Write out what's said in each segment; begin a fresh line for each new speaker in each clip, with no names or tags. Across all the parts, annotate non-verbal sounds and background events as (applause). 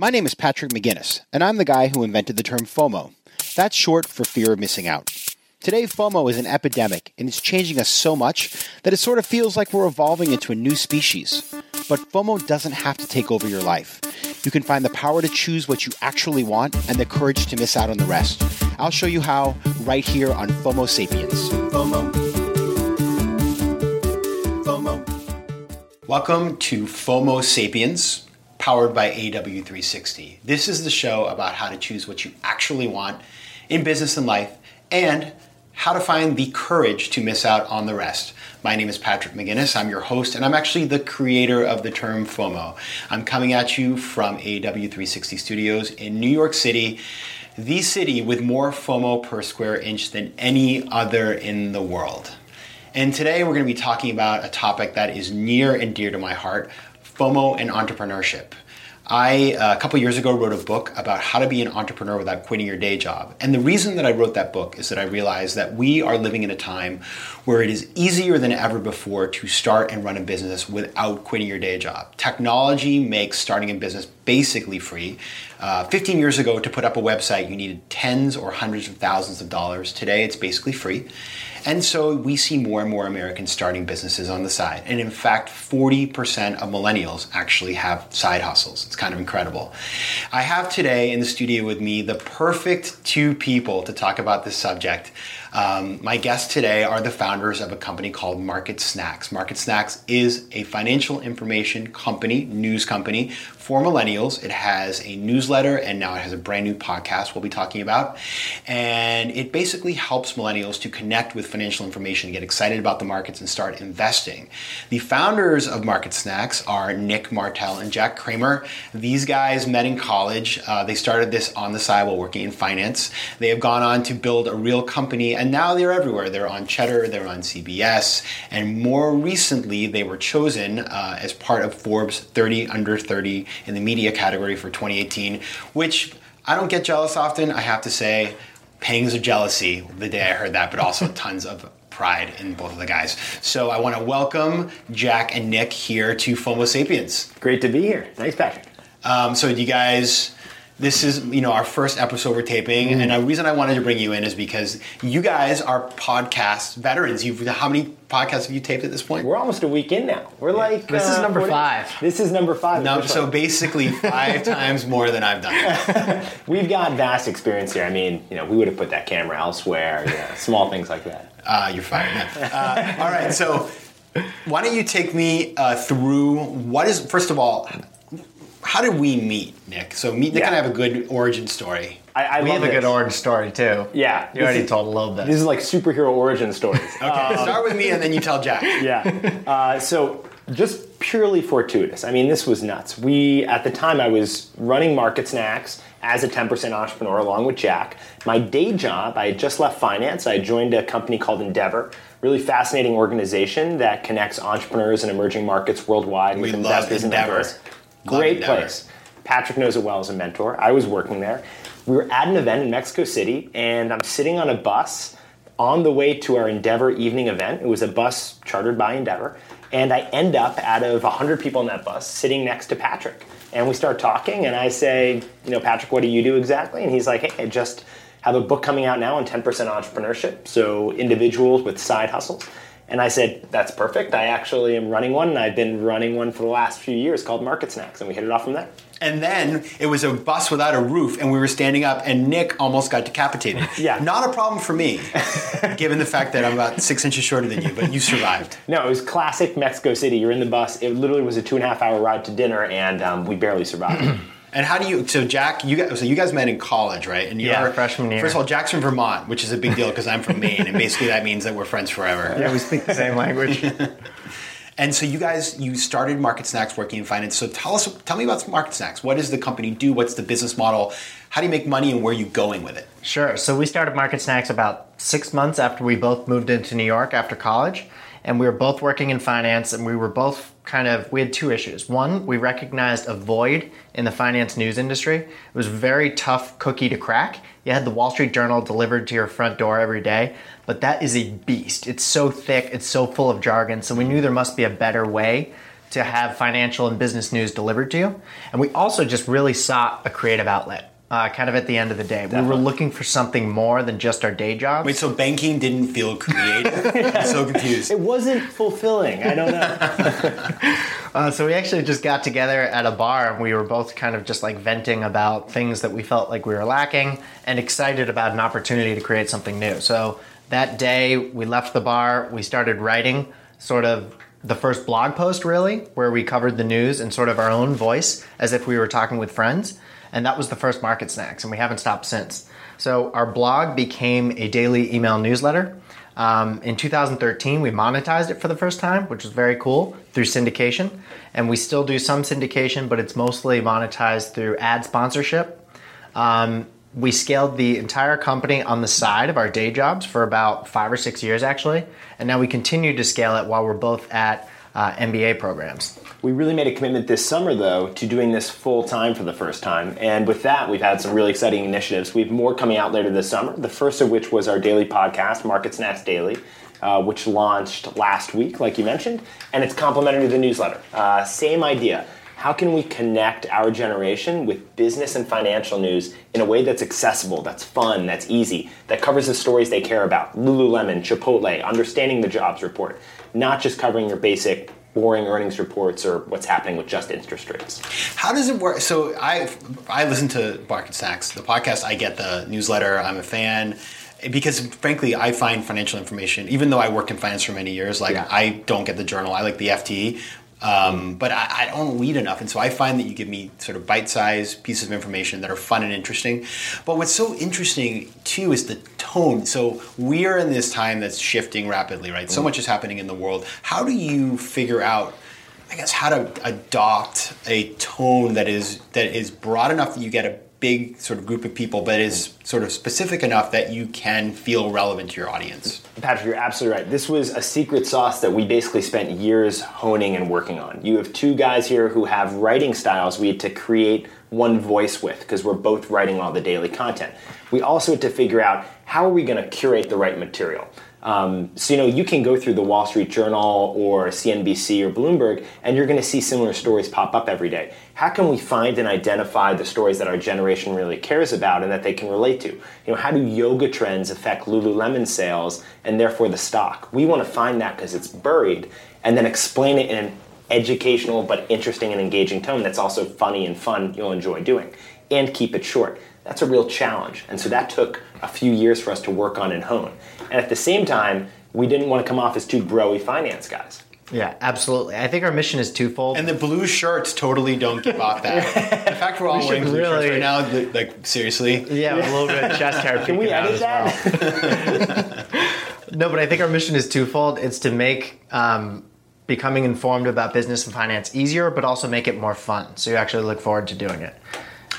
My name is Patrick McGinnis, and I'm the guy who invented the term FOMO. That's short for fear of missing out. Today, FOMO is an epidemic, and it's changing us so much that it sort of feels like we're evolving into a new species. But FOMO doesn't have to take over your life. You can find the power to choose what you actually want and the courage to miss out on the rest. I'll show you how right here on FOMO Sapiens. FOMO. FOMO. Welcome to FOMO Sapiens powered by AW360. This is the show about how to choose what you actually want in business and life and how to find the courage to miss out on the rest. My name is Patrick McGinnis. I'm your host, and I'm actually the creator of the term FOMO. I'm coming at you from AW360 Studios in New York City, the city with more FOMO per square inch than any other in the world. And today we're going to be talking about a topic that is near and dear to my heart FOMO and entrepreneurship. I, uh, a couple years ago, wrote a book about how to be an entrepreneur without quitting your day job. And the reason that I wrote that book is that I realized that we are living in a time where it is easier than ever before to start and run a business without quitting your day job. Technology makes starting a business basically free. Uh, 15 years ago, to put up a website, you needed tens or hundreds of thousands of dollars. Today, it's basically free. And so we see more and more Americans starting businesses on the side. And in fact, 40% of millennials actually have side hustles. It's kind of incredible. I have today in the studio with me the perfect two people to talk about this subject. Um, my guests today are the founders of a company called Market Snacks. Market Snacks is a financial information company, news company for millennials. It has a newsletter and now it has a brand new podcast we'll be talking about. And it basically helps millennials to connect with financial information, get excited about the markets, and start investing. The founders of Market Snacks are Nick Martell and Jack Kramer. These guys met in college. Uh, they started this on the side while working in finance. They have gone on to build a real company and now they're everywhere. They're on Cheddar, they're on CBS, and more recently they were chosen uh, as part of Forbes 30 Under 30 in the media category for 2018, which I don't get jealous often. I have to say, pangs of jealousy the day I heard that, but also (laughs) tons of pride in both of the guys. So I want to welcome Jack and Nick here to FOMO Sapiens.
Great to be here. Thanks, Patrick.
Um, so you guys this is you know our first episode we're taping, mm. and the reason I wanted to bring you in is because you guys are podcast veterans. You've how many podcasts have you taped at this point?
We're almost a week in now. We're like
this uh, is number five.
This is number five.
No, so basically (laughs) five times more than I've done. (laughs)
We've got vast experience here. I mean, you know, we would have put that camera elsewhere. You know, small things like that.
Uh, (laughs) you're fired. Uh, all right, so why don't you take me uh, through what is first of all how did we meet, Nick? So meet Nick yeah. and I have a good origin story.
I, I we have this. a good origin story too.
Yeah,
you already is, told a little bit.
This is like superhero origin stories. (laughs)
okay, um, start with me and then you tell Jack. (laughs)
Yeah. Uh, so just purely fortuitous. I mean, this was nuts. We at the time I was running Market Snacks as a 10% entrepreneur along with Jack. My day job, I had just left finance. I joined a company called Endeavor, really fascinating organization that connects entrepreneurs in emerging markets worldwide
we
with
investors
and
Endeavor.
Great place. Patrick knows it well as a mentor. I was working there. We were at an event in Mexico City, and I'm sitting on a bus on the way to our Endeavor evening event. It was a bus chartered by Endeavor. And I end up, out of 100 people in that bus, sitting next to Patrick. And we start talking, and I say, You know, Patrick, what do you do exactly? And he's like, Hey, I just have a book coming out now on 10% entrepreneurship. So, individuals with side hustles. And I said, that's perfect. I actually am running one, and I've been running one for the last few years called Market Snacks, and we hit it off from there.
And then it was a bus without a roof, and we were standing up, and Nick almost got decapitated. (laughs)
Yeah.
Not a problem for me, (laughs) given the fact that I'm about six inches shorter than you, but you survived.
No, it was classic Mexico City. You're in the bus. It literally was a two and a half hour ride to dinner, and um, we barely survived. (clears throat)
And how do you? So Jack, you guys, so you guys met in college, right? And
you're, yeah, freshman year.
First of all, Jack's from Vermont, which is a big deal because I'm from Maine, and basically that means that we're friends forever.
Yeah, we speak the same language. (laughs)
and so you guys, you started Market Snacks working in finance. So tell us, tell me about Market Snacks. What does the company do? What's the business model? How do you make money, and where are you going with it?
Sure. So we started Market Snacks about six months after we both moved into New York after college and we were both working in finance and we were both kind of we had two issues one we recognized a void in the finance news industry it was a very tough cookie to crack you had the wall street journal delivered to your front door every day but that is a beast it's so thick it's so full of jargon so we knew there must be a better way to have financial and business news delivered to you. And we also just really sought a creative outlet. Uh, kind of at the end of the day, we were looking for something more than just our day jobs.
Wait, so banking didn't feel creative? I'm so confused.
It wasn't fulfilling. I don't know. (laughs)
Uh, so we actually just got together at a bar and we were both kind of just like venting about things that we felt like we were lacking and excited about an opportunity to create something new. So that day we left the bar, we started writing sort of the first blog post really where we covered the news in sort of our own voice as if we were talking with friends and that was the first market snacks and we haven't stopped since. So our blog became a daily email newsletter. Um, in 2013, we monetized it for the first time, which was very cool through syndication. And we still do some syndication, but it's mostly monetized through ad sponsorship. Um, we scaled the entire company on the side of our day jobs for about five or six years, actually. And now we continue to scale it while we're both at uh, MBA programs.
We really made a commitment this summer, though, to doing this full time for the first time. And with that, we've had some really exciting initiatives. We have more coming out later this summer, the first of which was our daily podcast, Market Snacks Daily. Uh, which launched last week, like you mentioned, and it's complementary to the newsletter. Uh, same idea. How can we connect our generation with business and financial news in a way that's accessible, that's fun, that's easy, that covers the stories they care about? Lululemon, Chipotle, understanding the jobs report, not just covering your basic boring earnings reports or what's happening with just interest rates.
How does it work? So I I listen to Market Snacks, the podcast. I get the newsletter. I'm a fan because frankly, I find financial information. Even though I worked in finance for many years, like
Yeah.
I don't get the journal. I like the FT. Um, but I, I don't read enough, and so I find that you give me sort of bite-sized pieces of information that are fun and interesting. But what's so interesting too is the tone. So we are in this time that's shifting rapidly, right? So much is happening in the world. How do you figure out I guess how to adopt a tone that is that is broad enough that you get a big sort of group of people, but is sort of specific enough that you can feel relevant to your audience.
Patrick, you're absolutely right. This was a secret sauce that we basically spent years honing and working on. You have two guys here who have writing styles we had to create one voice with because we're both writing all the daily content. We also had to figure out how are we going to curate the right material. Um, so you know you can go through the Wall Street Journal or CNBC or Bloomberg, and you're going to see similar stories pop up every day. How can we find and identify the stories that our generation really cares about and that they can relate to? You know, how do yoga trends affect Lululemon sales and therefore the stock? We want to find that because it's buried, and then explain it in educational but interesting and engaging tone that's also funny and fun you'll enjoy doing, and keep it short. That's a real challenge, and so that took a few years for us to work on and hone. And at the same time, we didn't want to come off as two broy finance guys.
Yeah, absolutely. I think our mission is twofold.
And the blue shirts totally don't give off that. In fact, we're all (laughs)
We
wearing
should
blue shirts right now. Like seriously,
yeah, a little bit of chest hair. (laughs)
Can we
peeking out
edit
as well. (laughs) No, but I think our mission is twofold. It's to make um, becoming informed about business and finance easier, but also make it more fun. So you actually look forward to doing it.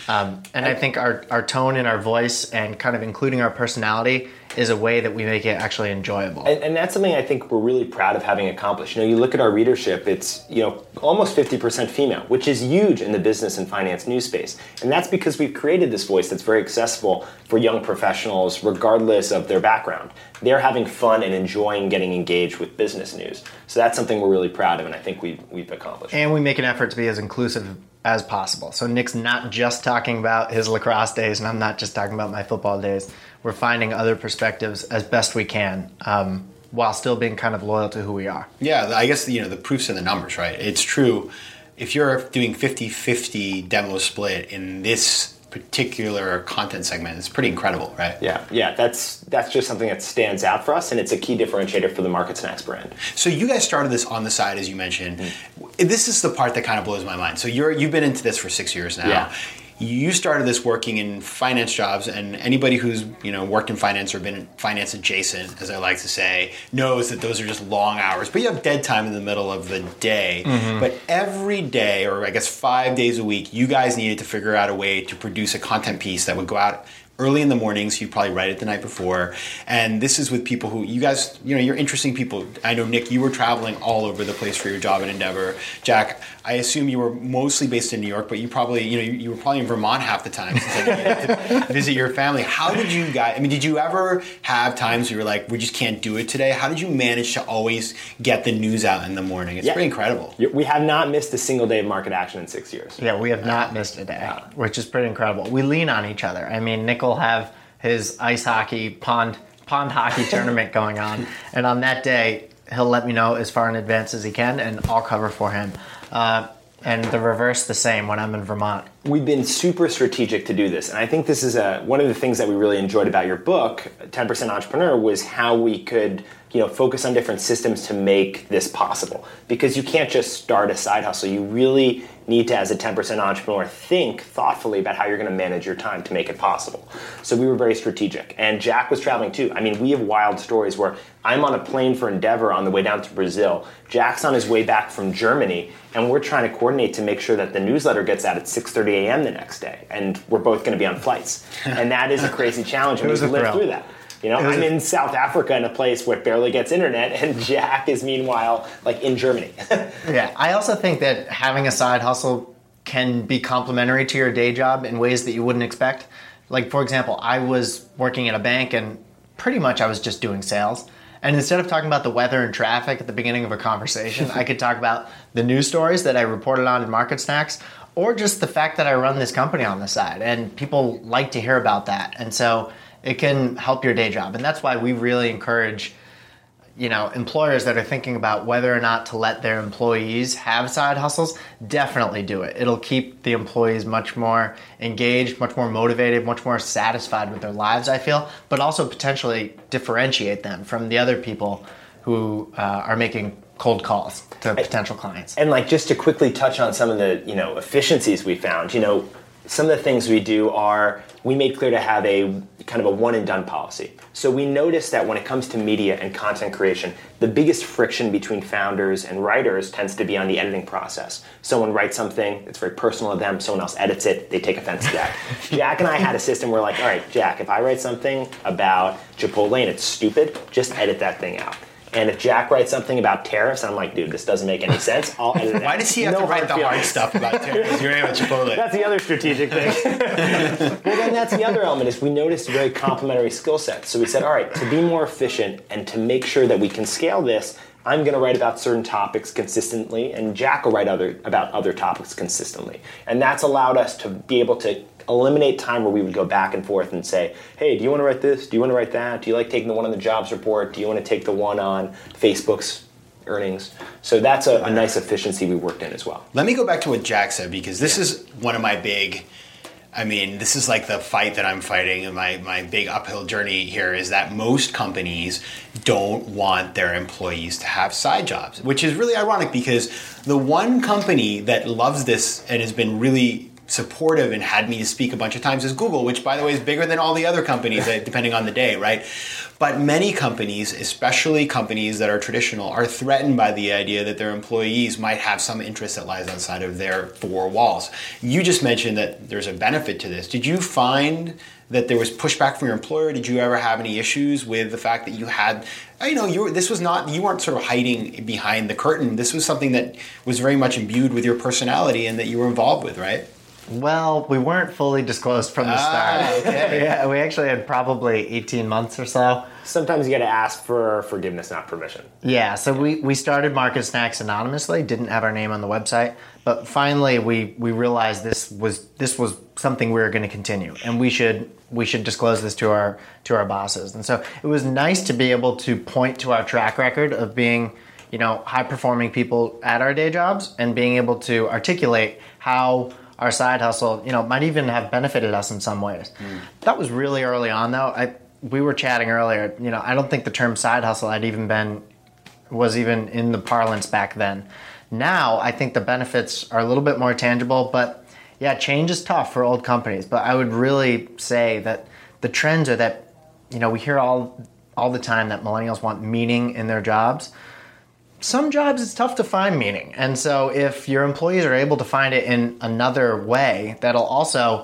Um, and I think our, our tone and our voice and kind of including our personality is a way that we make it actually enjoyable.
And, and that's something I think we're really proud of having accomplished. You know, you look at our readership; it's you know almost 50% female, which is huge in the business and finance news space. And that's because we've created this voice that's very accessible for young professionals, regardless of their background. They're having fun and enjoying getting engaged with business news. So that's something we're really proud of, and I think we've we've accomplished.
and we make an effort to be as inclusive as possible. So Nick's not just talking about his lacrosse days, and I'm not just talking about my football days. We're finding other perspectives as best we can, um, while still being kind of loyal to who we are.
yeah. I guess you know the proof's in the numbers, right? It's true. If you're doing 50-50 demo split in this particular content segment, it's pretty incredible, right?
Yeah, yeah, that's that's just something that stands out for us, and it's a key differentiator for the Market Snacks brand.
So you guys started this on the side, as you mentioned. This is the part that kind of blows my mind. So you're you've been into this for six years now.
Yeah.
You started this working in finance jobs, and anybody who's you know worked in finance or been finance adjacent, as I like to say, knows that those are just long hours. But you have dead time in the middle of the day. Mm-hmm. But every day, or I guess five days a week, you guys needed to figure out a way to produce a content piece that would go out early in the morning, so You probably write it the night before, and this is with people who you guys, you know, you're interesting people. I know Nick, you were traveling all over the place for your job at Endeavor. Jack, I assume you were mostly based in New York, but you probably, you know, you, you were probably in Vermont half the time since I get to (laughs) visit your family. How did you guys? I mean, did you ever have times where you were like, we just can't do it today? How did you manage to always get the news out in the morning? It's
Yeah.
pretty incredible.
We have not missed a single day of market action in six years.
Yeah, we have not uh, missed a day, which is pretty incredible. We lean on each other. I mean, Nick will have his ice hockey pond pond hockey tournament (laughs) going on, and on that day, he'll let me know as far in advance as he can, and I'll cover for him. Uh, and the reverse, the same when I'm in Vermont.
We've been super strategic to do this, and I think this is a, one of the things that we really enjoyed about your book, 10% Entrepreneur, was how we could you know focus on different systems to make this possible. Because you can't just start a side hustle. You really need to, as a 10% entrepreneur, think thoughtfully about how you're going to manage your time to make it possible. So we were very strategic, and Jack was traveling too. I mean, we have wild stories where I'm on a plane for Endeavor on the way down to Brazil. Jack's on his way back from Germany, and we're trying to coordinate to make sure that the newsletter gets out at 6:30 a.m. the next day, and we're both going to be on flights. And that is a crazy challenge, (laughs) and we lived
thrill.
through that. You know, I'm in South Africa in a place where it barely gets internet, (laughs) and Jack is meanwhile like in Germany. (laughs)
Yeah, I also think that having a side hustle can be complementary to your day job in ways that you wouldn't expect. Like, for example, I was working at a bank and pretty much I was just doing sales. And instead of talking about the weather and traffic at the beginning of a conversation, I could talk about the news stories that I reported on in Market Snacks or just the fact that I run this company on the side. And people like to hear about that. And so it can help your day job. And that's why we really encourage you know, employers that are thinking about whether or not to let their employees have side hustles, definitely do it. It'll keep the employees much more engaged, much more motivated, much more satisfied with their lives, I feel, but also potentially differentiate them from the other people who uh, are making cold calls to potential clients.
And like just to quickly touch on some of the you know efficiencies we found, you know, some of the things we do are we made clear to have a kind of a one and done policy. So we noticed that when it comes to media and content creation, the biggest friction between founders and writers tends to be on the editing process. Someone writes something, it's very personal to them, someone else edits it, they take offense to that. (laughs) Jack and I had a system where like, all right, Jack, if I write something about Chipotle and it's stupid, just edit that thing out. And if Jack writes something about tariffs, I'm like, dude, this doesn't make any sense. (laughs) I'll edit it
Why does he have
No
to write the hard
feelings.
stuff about tariffs? You're at Chipotle.
That's the other strategic thing. (laughs) well, then that's the other element is we noticed very complementary skill sets. So we said, all right, to be more efficient and to make sure that we can scale this, I'm going to write about certain topics consistently, and Jack will write other about other topics consistently. And that's allowed us to be able to eliminate time where we would go back and forth and say, hey, do you want to write this? Do you want to write that? Do you like taking the one on the jobs report? Do you want to take the one on Facebook's earnings? So that's a, a nice efficiency we worked in as well.
Let me go back to what Jack said because this is one of my big. I mean, this is like the fight that I'm fighting, and my, my big uphill journey here is that most companies don't want their employees to have side jobs, which is really ironic because the one company that loves this and has been really supportive and had me to speak a bunch of times is Google, which by the way is bigger than all the other companies, uh, depending on the day, right? But many companies, especially companies that are traditional, are threatened by the idea that their employees might have some interest that lies outside of their four walls. You just mentioned that there's a benefit to this. Did you find that there was pushback from your employer? Did you ever have any issues with the fact that you had, uh, you know, you were, this was not, you weren't sort of hiding behind the curtain. This was something that was very much imbued with your personality and that you were involved with, right?
Well, we weren't fully disclosed from the
Ah,
start.
okay. (laughs)
yeah, we actually had probably 18 months or so.
Sometimes you got to ask for forgiveness, not permission.
Yeah, so we, we started Market Snacks anonymously, didn't have our name on the website, but finally we, we realized this was this was something we were going to continue, and we should we should disclose this to our to our bosses. And so it was nice to be able to point to our track record of being you know high performing people at our day jobs and being able to articulate how our side hustle you know might even have benefited us in some ways. Hmm. That was really early on though. I we were chatting earlier. You know, I don't think the term side hustle had even been was even in the parlance back then. Now, I think the benefits are a little bit more tangible, but yeah, change is tough for old companies. But I would really say that the trends are that, you know, we hear all all the time that millennials want meaning in their jobs. Some jobs it's tough to find meaning. And so if your employees are able to find it in another way, that'll also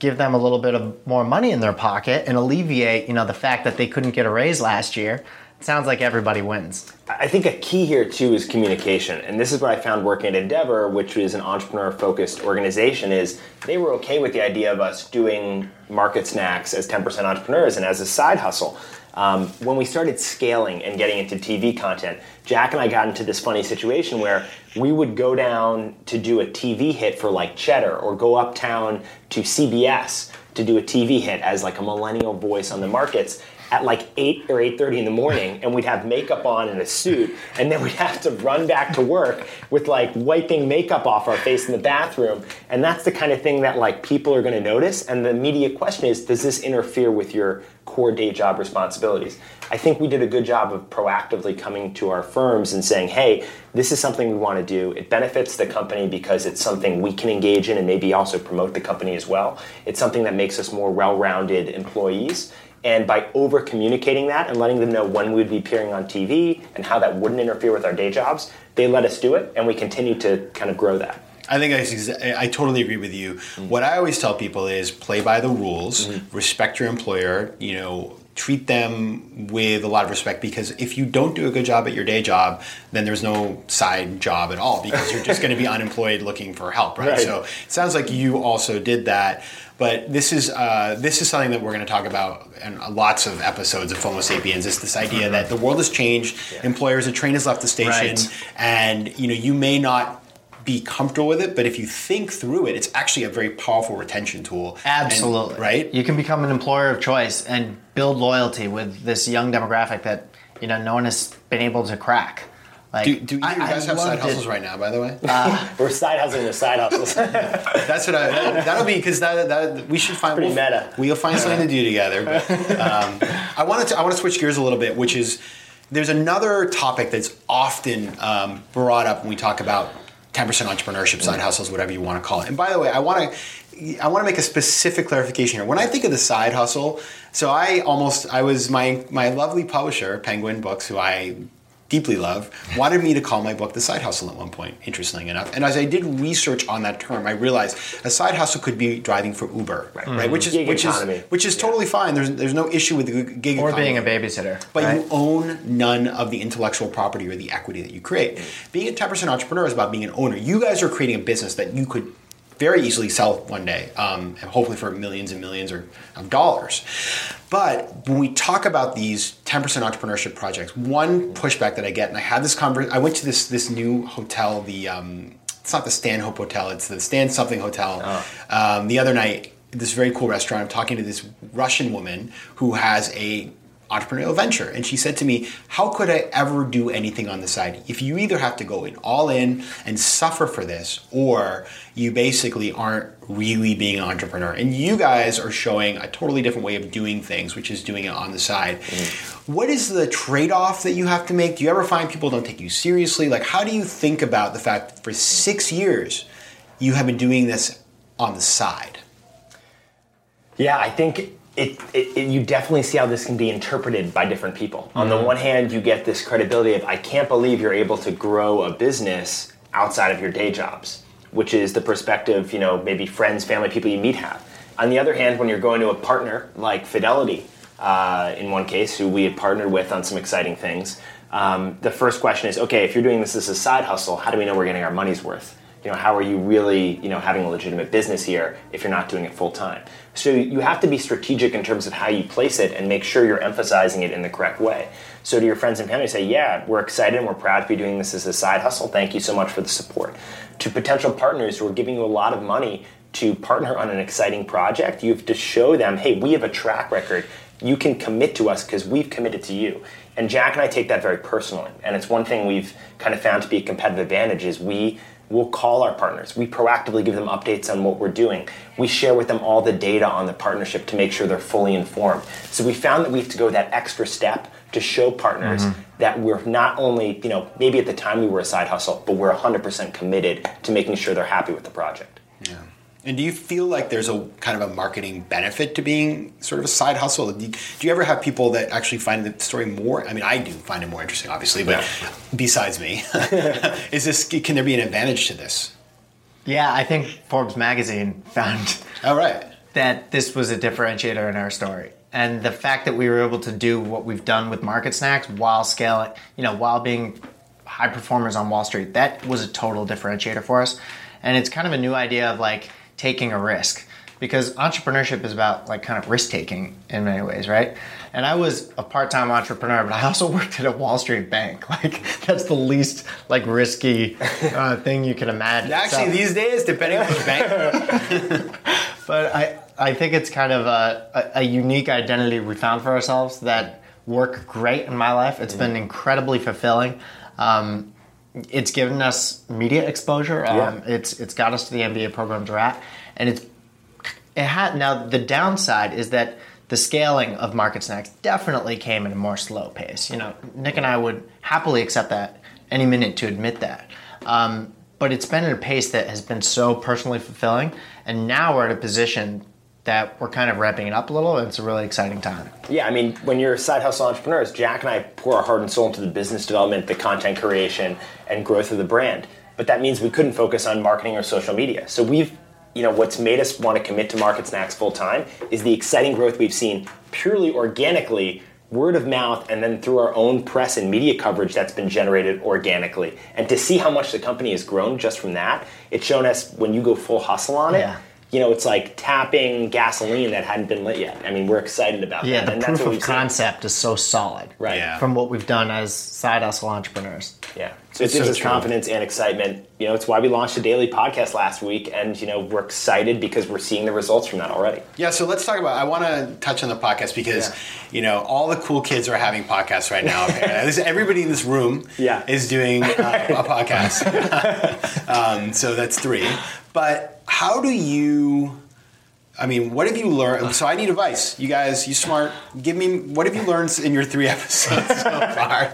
give them a little bit of more money in their pocket and alleviate, you know, the fact that they couldn't get a raise last year, it sounds like everybody wins.
I think a key here too is communication, and this is what I found working at Endeavor, which is an entrepreneur-focused organization. Is they were okay with the idea of us doing market snacks as 10% entrepreneurs and as a side hustle. Um, when we started scaling and getting into TV content, Jack and I got into this funny situation where we would go down to do a TV hit for like Cheddar or go uptown to CBS to do a TV hit as like a millennial voice on the markets at like 8 or 8.30 in the morning and we'd have makeup on and a suit and then we'd have to run back to work with like wiping makeup off our face in the bathroom. And that's the kind of thing that like people are going to notice. And the immediate question is does this interfere with your core day job responsibilities? I think we did a good job of proactively coming to our firms and saying hey this is something we want to do. It benefits the company because it's something we can engage in and maybe also promote the company as well. It's something that makes us more well-rounded employees and by over communicating that and letting them know when we would be appearing on TV and how that wouldn't interfere with our day jobs, they let us do it and we continue to kind of grow that.
I think I, I totally agree with you. Mm-hmm. What I always tell people is play by the rules, mm-hmm. respect your employer, you know, treat them with a lot of respect because if you don't do a good job at your day job, then there's no side job at all because you're just going to be (laughs) unemployed looking for help, right? right? So it sounds like you also did that. But this is uh, this is something that we're going to talk about in lots of episodes of FOMO Sapiens. It's this idea that the world has changed, yeah. employers, a train has left the station, right. and you know you may not be comfortable with it, but if you think through it, it's actually a very powerful retention tool.
Absolutely.
And, right?
You can become an employer of choice and build loyalty with this young demographic that you know no one has been able to crack.
Like, do, do you I, guys I have side hustles it. right now? By the way,
uh, (laughs) we're side hustling the side hustles. (laughs)
That's what I. That, will be because that, that we should find.
Pretty
we'll,
meta.
We'll find something to do together. But, um, I wanted to. I want to switch gears a little bit, which is there's another topic that's often um, brought up when we talk about 10% entrepreneurship, side mm. hustles, whatever you want to call it. And by the way, I want to I want to make a specific clarification here. When I think of the side hustle, so I almost I was my my lovely publisher, Penguin Books, who I deeply love, wanted me to call my book The Side Hustle at one point, interestingly enough. And as I did research on that term, I realized a side hustle could be driving for Uber, right?
right?
Which is
gig
which
economy.
is which is yeah. totally fine. There's there's no issue with the gig
or
economy.
being a babysitter.
But
right?
you own none of the intellectual property or the equity that you create. Mm. Being a 10% entrepreneur is about being an owner. You guys are creating a business that you could very easily sell one day, um, hopefully for millions and millions of dollars. But when we talk about these 10% entrepreneurship projects, one pushback that I get, and I had this conversation, I went to this this new hotel, the um, it's not the Stanhope Hotel, it's the Stan something hotel. Oh. Um, the other night, this very cool restaurant. I'm talking to this Russian woman who has a entrepreneurial venture. And she said to me, How could I ever do anything on the side? If you either have to go in all in and suffer for this, or you basically aren't really being an entrepreneur. And you guys are showing a totally different way of doing things, which is doing it on the side. Mm-hmm. What is the trade off that you have to make? Do you ever find people don't take you seriously? Like, how do you think about the fact that for six years you have been doing this on the side?
Yeah, I think it, it, it, you definitely see how this can be interpreted by different people. Mm-hmm. On the mm-hmm. one hand, you get this credibility of I can't believe you're able to grow a business outside of your day jobs, which is the perspective you know maybe friends, family, people you meet have. On the other hand, when you're going to a partner like Fidelity, uh, in one case, who we had partnered with on some exciting things, um, the first question is, okay, if you're doing this as a side hustle, how do we know we're getting our money's worth? You know, how are you really, you know, having a legitimate business here if you're not doing it full time? So you have to be strategic in terms of how you place it and make sure you're emphasizing it in the correct way. So to your friends and family, say, yeah, we're excited and we're proud to be doing this as a side hustle. Thank you so much for the support. To potential partners who are giving you a lot of money to partner on an exciting project, you have to show them, hey, we have a track record. You can commit to us because we've committed to you. And Jack and I take that very personally. And it's one thing we've kind of found to be a competitive advantage is we We'll call our partners. We proactively give them updates on what we're doing. We share with them all the data on the partnership to make sure they're fully informed. So we found that we have to go that extra step to show partners mm-hmm. that we're not only, you know, maybe at the time we were a side hustle, but we're 100% committed to making sure they're happy with the project.
Yeah. And do you feel like there's a kind of a marketing benefit to being sort of a side hustle? Do you, do you ever have people that actually find the story more? I mean, I do find it more interesting, obviously, but yeah. besides me, (laughs) is this can there be an advantage to this?
Yeah, I think Forbes magazine found.
All right.
that this was a differentiator in our story. And the fact that we were able to do what we've done with Market Snacks while scaling, you know, while being high performers on Wall Street, that was a total differentiator for us. And it's kind of a new idea of like taking a risk because entrepreneurship is about like kind of risk taking in many ways, right? And I was a part time entrepreneur, but I also (laughs) worked at a Wall Street bank. (laughs) Like that's the least like risky uh, (laughs) thing you can imagine.
Actually,
So-
these days, depending on the bank,
but I, I think it's kind of a, a, a unique identity we found for ourselves that work great in my life. It's been incredibly fulfilling. Um, it's given us media exposure. Um,
Yeah.
It's it's got us to the MBA programs we're at, and it's it had now the downside is that the scaling of market snacks definitely came at a more slow pace. You know, Nick and I would happily accept that any minute to admit that. Um, but it's been at a pace that has been so personally fulfilling, and now we're at a position that we're kind of ramping it up a little, and it's a really exciting time.
Yeah, I mean, when you're side hustle entrepreneurs, Jack and I pour our heart and soul into the business development, the content creation, and growth of the brand. But that means we couldn't focus on marketing or social media. So we've, you know, what's made us want to commit to Market Snacks full time is the exciting growth we've seen purely organically, word of mouth, and then through our own press and media coverage that's been generated organically. And to see how much the company has grown just from that, it's shown us when you go full hustle on it.
Yeah.
You know, it's like tapping gasoline that hadn't been lit yet. I mean, we're excited about
Yeah,
that.
the
and
proof
that's what
of
we've seen.
concept is so solid.
Right.
Yeah.
From what we've done as side hustle entrepreneurs.
Yeah. So it
It's
gives
so
us
true.
confidence and excitement. You know, it's why we launched a daily podcast last week, and you know, we're excited because we're seeing the results from that already.
Yeah, so let's talk about. I want to touch on the podcast because
Yeah.
you know all the cool kids are having podcasts right now. (laughs) apparently. This- Everybody in this room
Yeah.
is doing uh, a podcast. (laughs) um, so that's three. But how do you? I mean, what have you learned? So I need advice. You guys, you smart. Give me what have you learned in your three (laughs) episodes so far?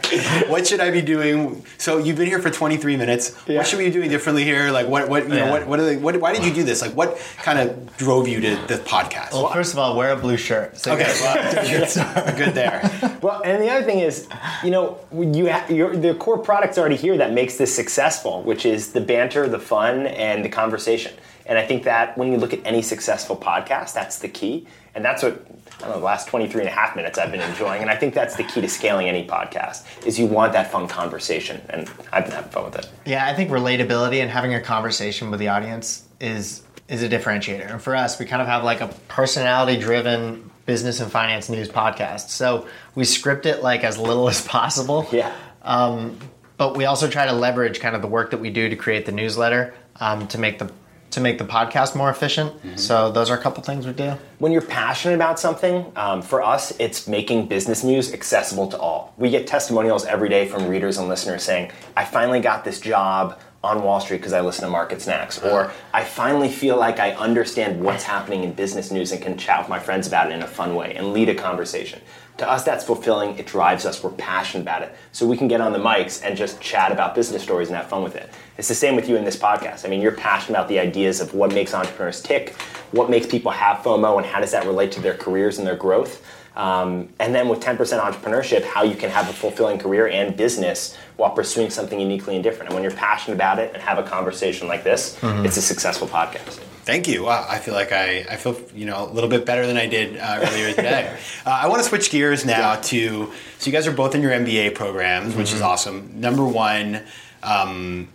what should I be doing? So you've been here for 23 minutes.
Yeah.
What should we be doing differently here? Like what? What? You know? What? What, are they, what? Why did you do this? Like what kind of drove you to the podcast?
Well, first of all, wear a blue shirt. So
Okay, well, (laughs) good, good there.
Well, and the other thing is, you know, you ha- the core product's already here that makes this successful, which is the banter, the fun, and the conversation. And I think that when you look at any successful podcast, that's the key. And that's what, I don't know, the last 23 and a half minutes I've been enjoying. And I think that's the key to scaling any podcast, is you want that fun conversation. And I've been having fun with it.
Yeah, I think relatability and having a conversation with the audience is is a differentiator. And for us, we kind of have like a personality driven business and finance news podcast. So we script it like as little as possible. (laughs)
Yeah.
Um, But we also try to leverage kind of the work that we do to create the newsletter um, to make the to make the podcast more efficient. So those are a couple things we do.
when you're passionate about something, um, for us, it's making business news accessible to all. We get testimonials every day from readers and listeners saying, I finally got this job on Wall Street because I listen to Market Snacks, or I finally feel like I understand what's happening in business news and can chat with my friends about it in a fun way and lead a conversation. To us, that's fulfilling. It drives us. We're passionate about it. So we can get on the mics and just chat about business stories and have fun with it. It's the same with you in this podcast. I mean, you're passionate about the ideas of what makes entrepreneurs tick, what makes people have FOMO, and how does that relate to their careers and their growth. Um, and then with 10% entrepreneurship, how you can have a fulfilling career and business while pursuing something uniquely and different. And when you're passionate about it and have a conversation like this, it's a successful podcast.
Thank you. Wow, I feel like I, I feel you know a little bit better than I did uh, earlier today. (laughs) uh, I want to switch gears now to so you guys are both in your MBA programs, which is awesome. Number one. Um,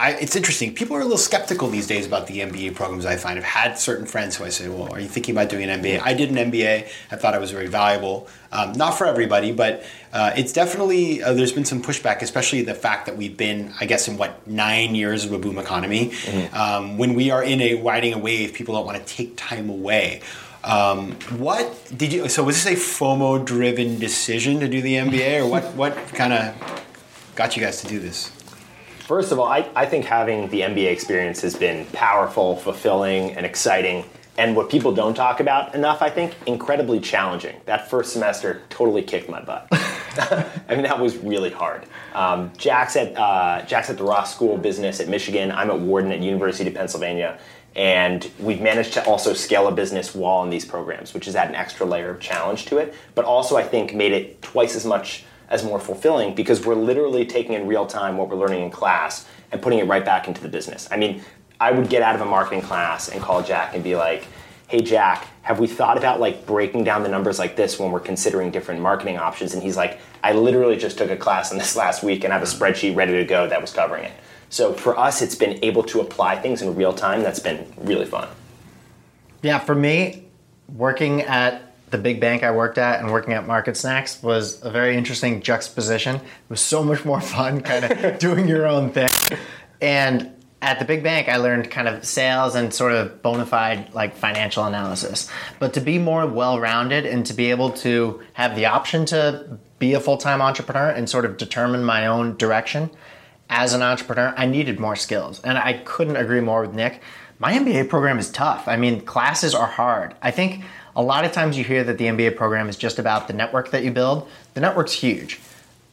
I, it's interesting. People are a little skeptical these days about the MBA programs. I find I've had certain friends who I say, "Well, are you thinking about doing an MBA?" I did an MBA. I thought it was very valuable. Um, not for everybody, but uh, it's definitely uh, there's been some pushback, especially the fact that we've been, I guess, in what nine years of a boom economy. Um, when we are in a riding a wave, people don't want to take time away. Um, what did you? So was this a FOMO-driven decision to do the MBA, or what? What kind of got you guys to do this?
First of all, I, I think having the MBA experience has been powerful, fulfilling, and exciting. And what people don't talk about enough, I think, incredibly challenging. That first semester totally kicked my butt. (laughs) I mean, that was really hard. Um, Jack's at uh, Jack's at the Ross School of Business at Michigan. I'm at Wharton at University of Pennsylvania, and we've managed to also scale a business while in these programs, which has had an extra layer of challenge to it. But also, I think, made it twice as much as more fulfilling because we're literally taking in real time what we're learning in class and putting it right back into the business. I mean, I would get out of a marketing class and call Jack and be like, hey Jack, have we thought about like breaking down the numbers like this when we're considering different marketing options? And he's like, I literally just took a class on this (laughs) last week and I have a spreadsheet ready to go that was covering it. So for us, it's been able to apply things in real time. That's been really fun.
Yeah, for me, working at the big bank I worked at and working at Market Snacks was a very interesting juxtaposition. It was so much more fun, (laughs) kind of doing your own thing. And at the big bank, I learned kind of sales and sort of bona fide like financial analysis. But to be more well rounded and to be able to have the option to be a full time entrepreneur and sort of determine my own direction as an entrepreneur, I needed more skills. And I couldn't agree more with Nick. My MBA program is tough. I mean, classes are hard. I think a lot of times you hear that the MBA program is just about the network that you build. The network's huge,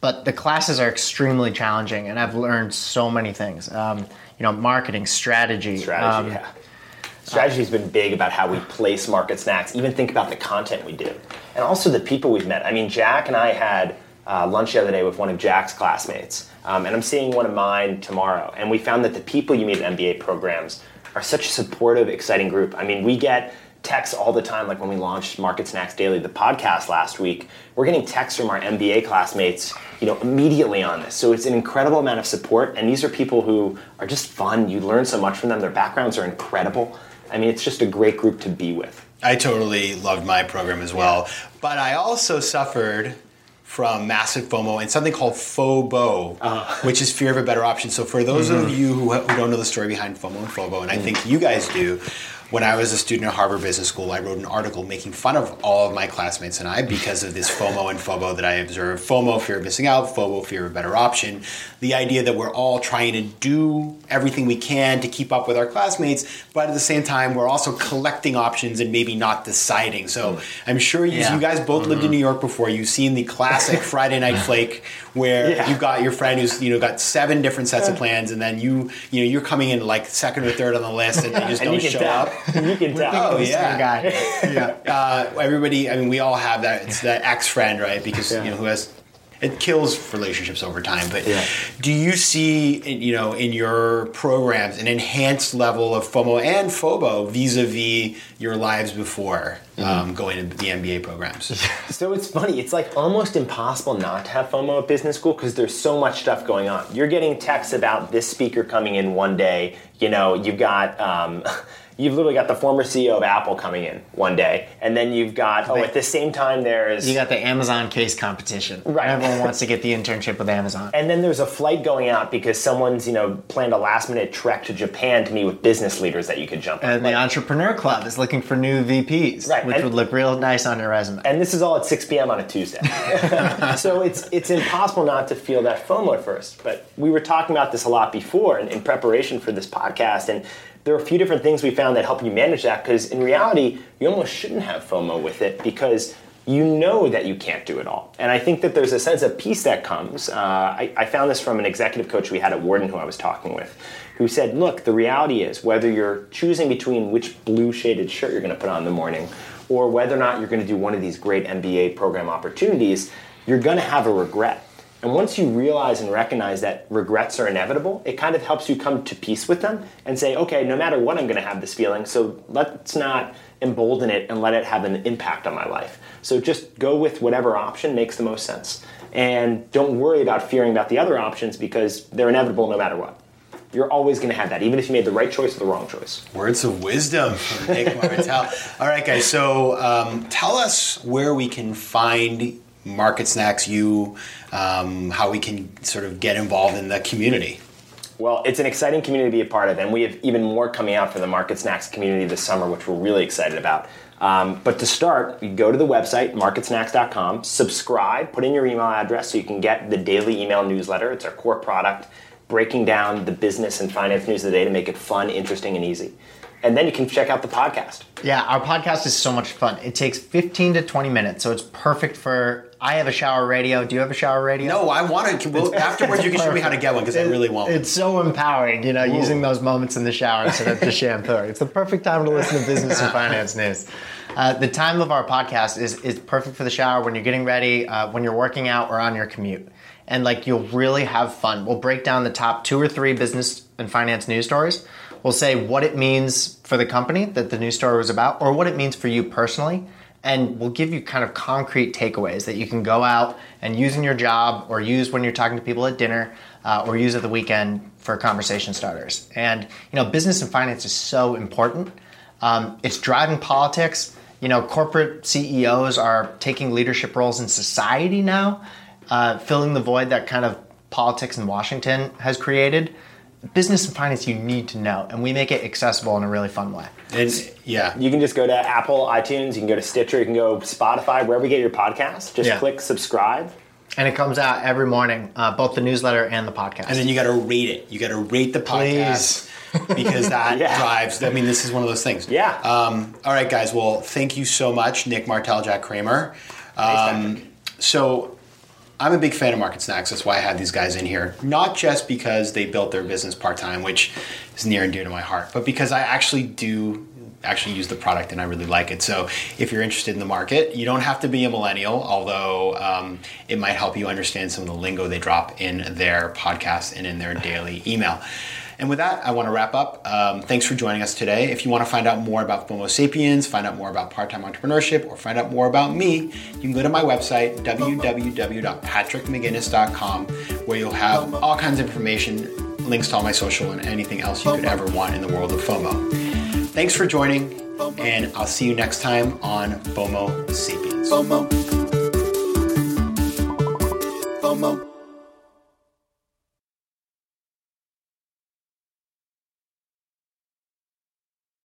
but the classes are extremely challenging, and I've learned so many things. Um, you know, marketing, strategy.
Strategy,
um,
yeah. Strategy's been big about how we place market snacks, even think about the content we do, and also the people we've met. I mean, Jack and I had uh, lunch the other day with one of Jack's classmates, um, and I'm seeing one of mine tomorrow. And we found that the people you meet in MBA programs are such a supportive, exciting group. I mean, we get texts all the time, like when we launched Market Snacks Daily, the podcast last week. We're getting texts from our MBA classmates, you know, immediately on this. So it's an incredible amount of support, and these are people who are just fun. You learn so much from them. Their backgrounds are incredible. I mean, it's just a great group to be with.
I totally loved my program as well, but I also suffered from massive FOMO and something called FOBO, uh. which is fear of a better option. So for those mm-hmm. of you who, who, don't know the story behind FOMO and FOBO, and I mm. think you guys do, when I was a student at Harvard Business School, I wrote an article making fun of all of my classmates and I because of this FOMO and FOBO that I observed. FOMO, fear of missing out, FOBO, fear of a better option. The idea that we're all trying to do everything we can to keep up with our classmates, but at the same time, we're also collecting options and maybe not deciding. So I'm sure you, yeah. you guys both mm-hmm. lived in New York before. You've seen the classic (laughs) Friday Night Flake where yeah. you got your friend who's you know got seven different sets of plans, and then you you know you're coming in like second or third on the list, and they just (laughs) don't show
tell.
up. (laughs)
you can tell.
Oh yeah, guy. (laughs) yeah. Uh, everybody. I mean, we all have that. It's that ex friend, right? Because you know who has it kills relationships over time. But yeah. do you see, you know, in your programs an enhanced level of FOMO and FOBO vis-a-vis your lives before mm-hmm. um, going to the MBA programs? (laughs)
so it's funny. It's like almost impossible not to have FOMO at business school because there's so much stuff going on. You're getting texts about this speaker coming in one day. You know, you've got. Um, (laughs) you've literally got the former CEO of Apple coming in one day, and then you've got oh at the same time there's
you got the Amazon case competition.
Right,
everyone wants to get the internship with Amazon.
And then there's a flight going out because someone's you know planned a last minute trek to Japan to meet with business leaders that you could jump.
On. And like, the Entrepreneur Club is looking for new VPs, right, which and, would look real nice on your resume.
And this is all at 6 p.m. on a Tuesday, (laughs) (laughs) so it's it's impossible not to feel that FOMO at first. But we were talking about this a lot before in, in preparation for this podcast, and there are a few different things we found that help you manage that because in reality, you almost shouldn't have FOMO with it because you know that you can't do it all. And I think that there's a sense of peace that comes. Uh, I, I, found this from an executive coach we had at Wharton who I was talking with, who said, Look, the reality is whether you're choosing between which blue shaded shirt you're going to put on in the morning or whether or not you're going to do one of these great MBA program opportunities, you're going to have a regret. And once you realize and recognize that regrets are inevitable, it kind of helps you come to peace with them and say, okay, no matter what, I'm going to have this feeling, so let's not embolden it and let it have an impact on my life. So just go with whatever option makes the most sense. And don't worry about fearing about the other options because they're inevitable no matter what. You're always going to have that, even if you made the right choice or the wrong choice.
Words of wisdom from Nick Martell. All right, guys. So um, tell us where we can find Market Snacks, you, um, how we can sort of get involved in the community.
Well, it's an exciting community to be a part of, and we have even more coming out for the Market Snacks community this summer, which we're really excited about. Um, but to start, you go to the website, marketsnacks.com, subscribe, put in your email address so you can get the daily email newsletter. It's our core product, breaking down the business and finance news of the day to make it fun, interesting, and easy and then you can check out the podcast.
Yeah, our podcast is so much fun. It takes 15 to 20 minutes, so it's perfect for. I have a shower radio. Do you have a shower radio?
No, I want to. Well, afterwards, you can show me how to get one because I really won't.
It's so empowering, you know, Ooh. using those moments in the shower instead of the (laughs) shampoo. It's the perfect time to listen to business and finance news. Uh, the time of our podcast is is perfect for the shower when you're getting ready, uh, when you're working out, or on your commute. and like you'll really have fun. We'll break down the top two or three business and finance news stories. We'll say what it means for the company that the news story was about, or what it means for you personally. And we'll give you kind of concrete takeaways that you can go out and use in your job, or use when you're talking to people at dinner, uh, or use at the weekend for conversation starters. And you know, business and finance is so important. Um, it's driving politics. You know, corporate CEOs are taking leadership roles in society now, uh, filling the void that kind of politics in Washington has created. Business and finance you need to know, and we make it accessible in a really fun way.
And yeah,
You can just go to Apple, iTunes, you can go to Stitcher, you can go Spotify, wherever you get your podcast. Just
Yeah.
click subscribe.
And it comes out every morning, uh, both the newsletter and the podcast.
and then you got to rate it. You got to rate the podcast because that (laughs)
Yeah.
drives. I mean, this is one of those things.
Yeah.
Um, all right, guys. Well, thank you so much, Nick Martell, Jack Kramer. Um,
Patrick.
so I'm a big fan of Market Snacks. That's why I had these guys in here. Not just because they built their business part time, which is near and dear to my heart, but because I actually do actually use the product and I really like it. So if you're interested in the market, you don't have to be a millennial, although um, it might help you understand some of the lingo they drop in their podcast and in their daily email. And with that, I want to wrap up. Um, thanks for joining us today. If you want to find out more about FOMO Sapiens, find out more about part time entrepreneurship, or find out more about me, you can go to my website, www.patrickmcginnis.com, where you'll have all kinds of information, links to all my social, and anything else you could ever want in the world of FOMO. Thanks for joining, and I'll see you next time on FOMO Sapiens.
FOMO. FOMO.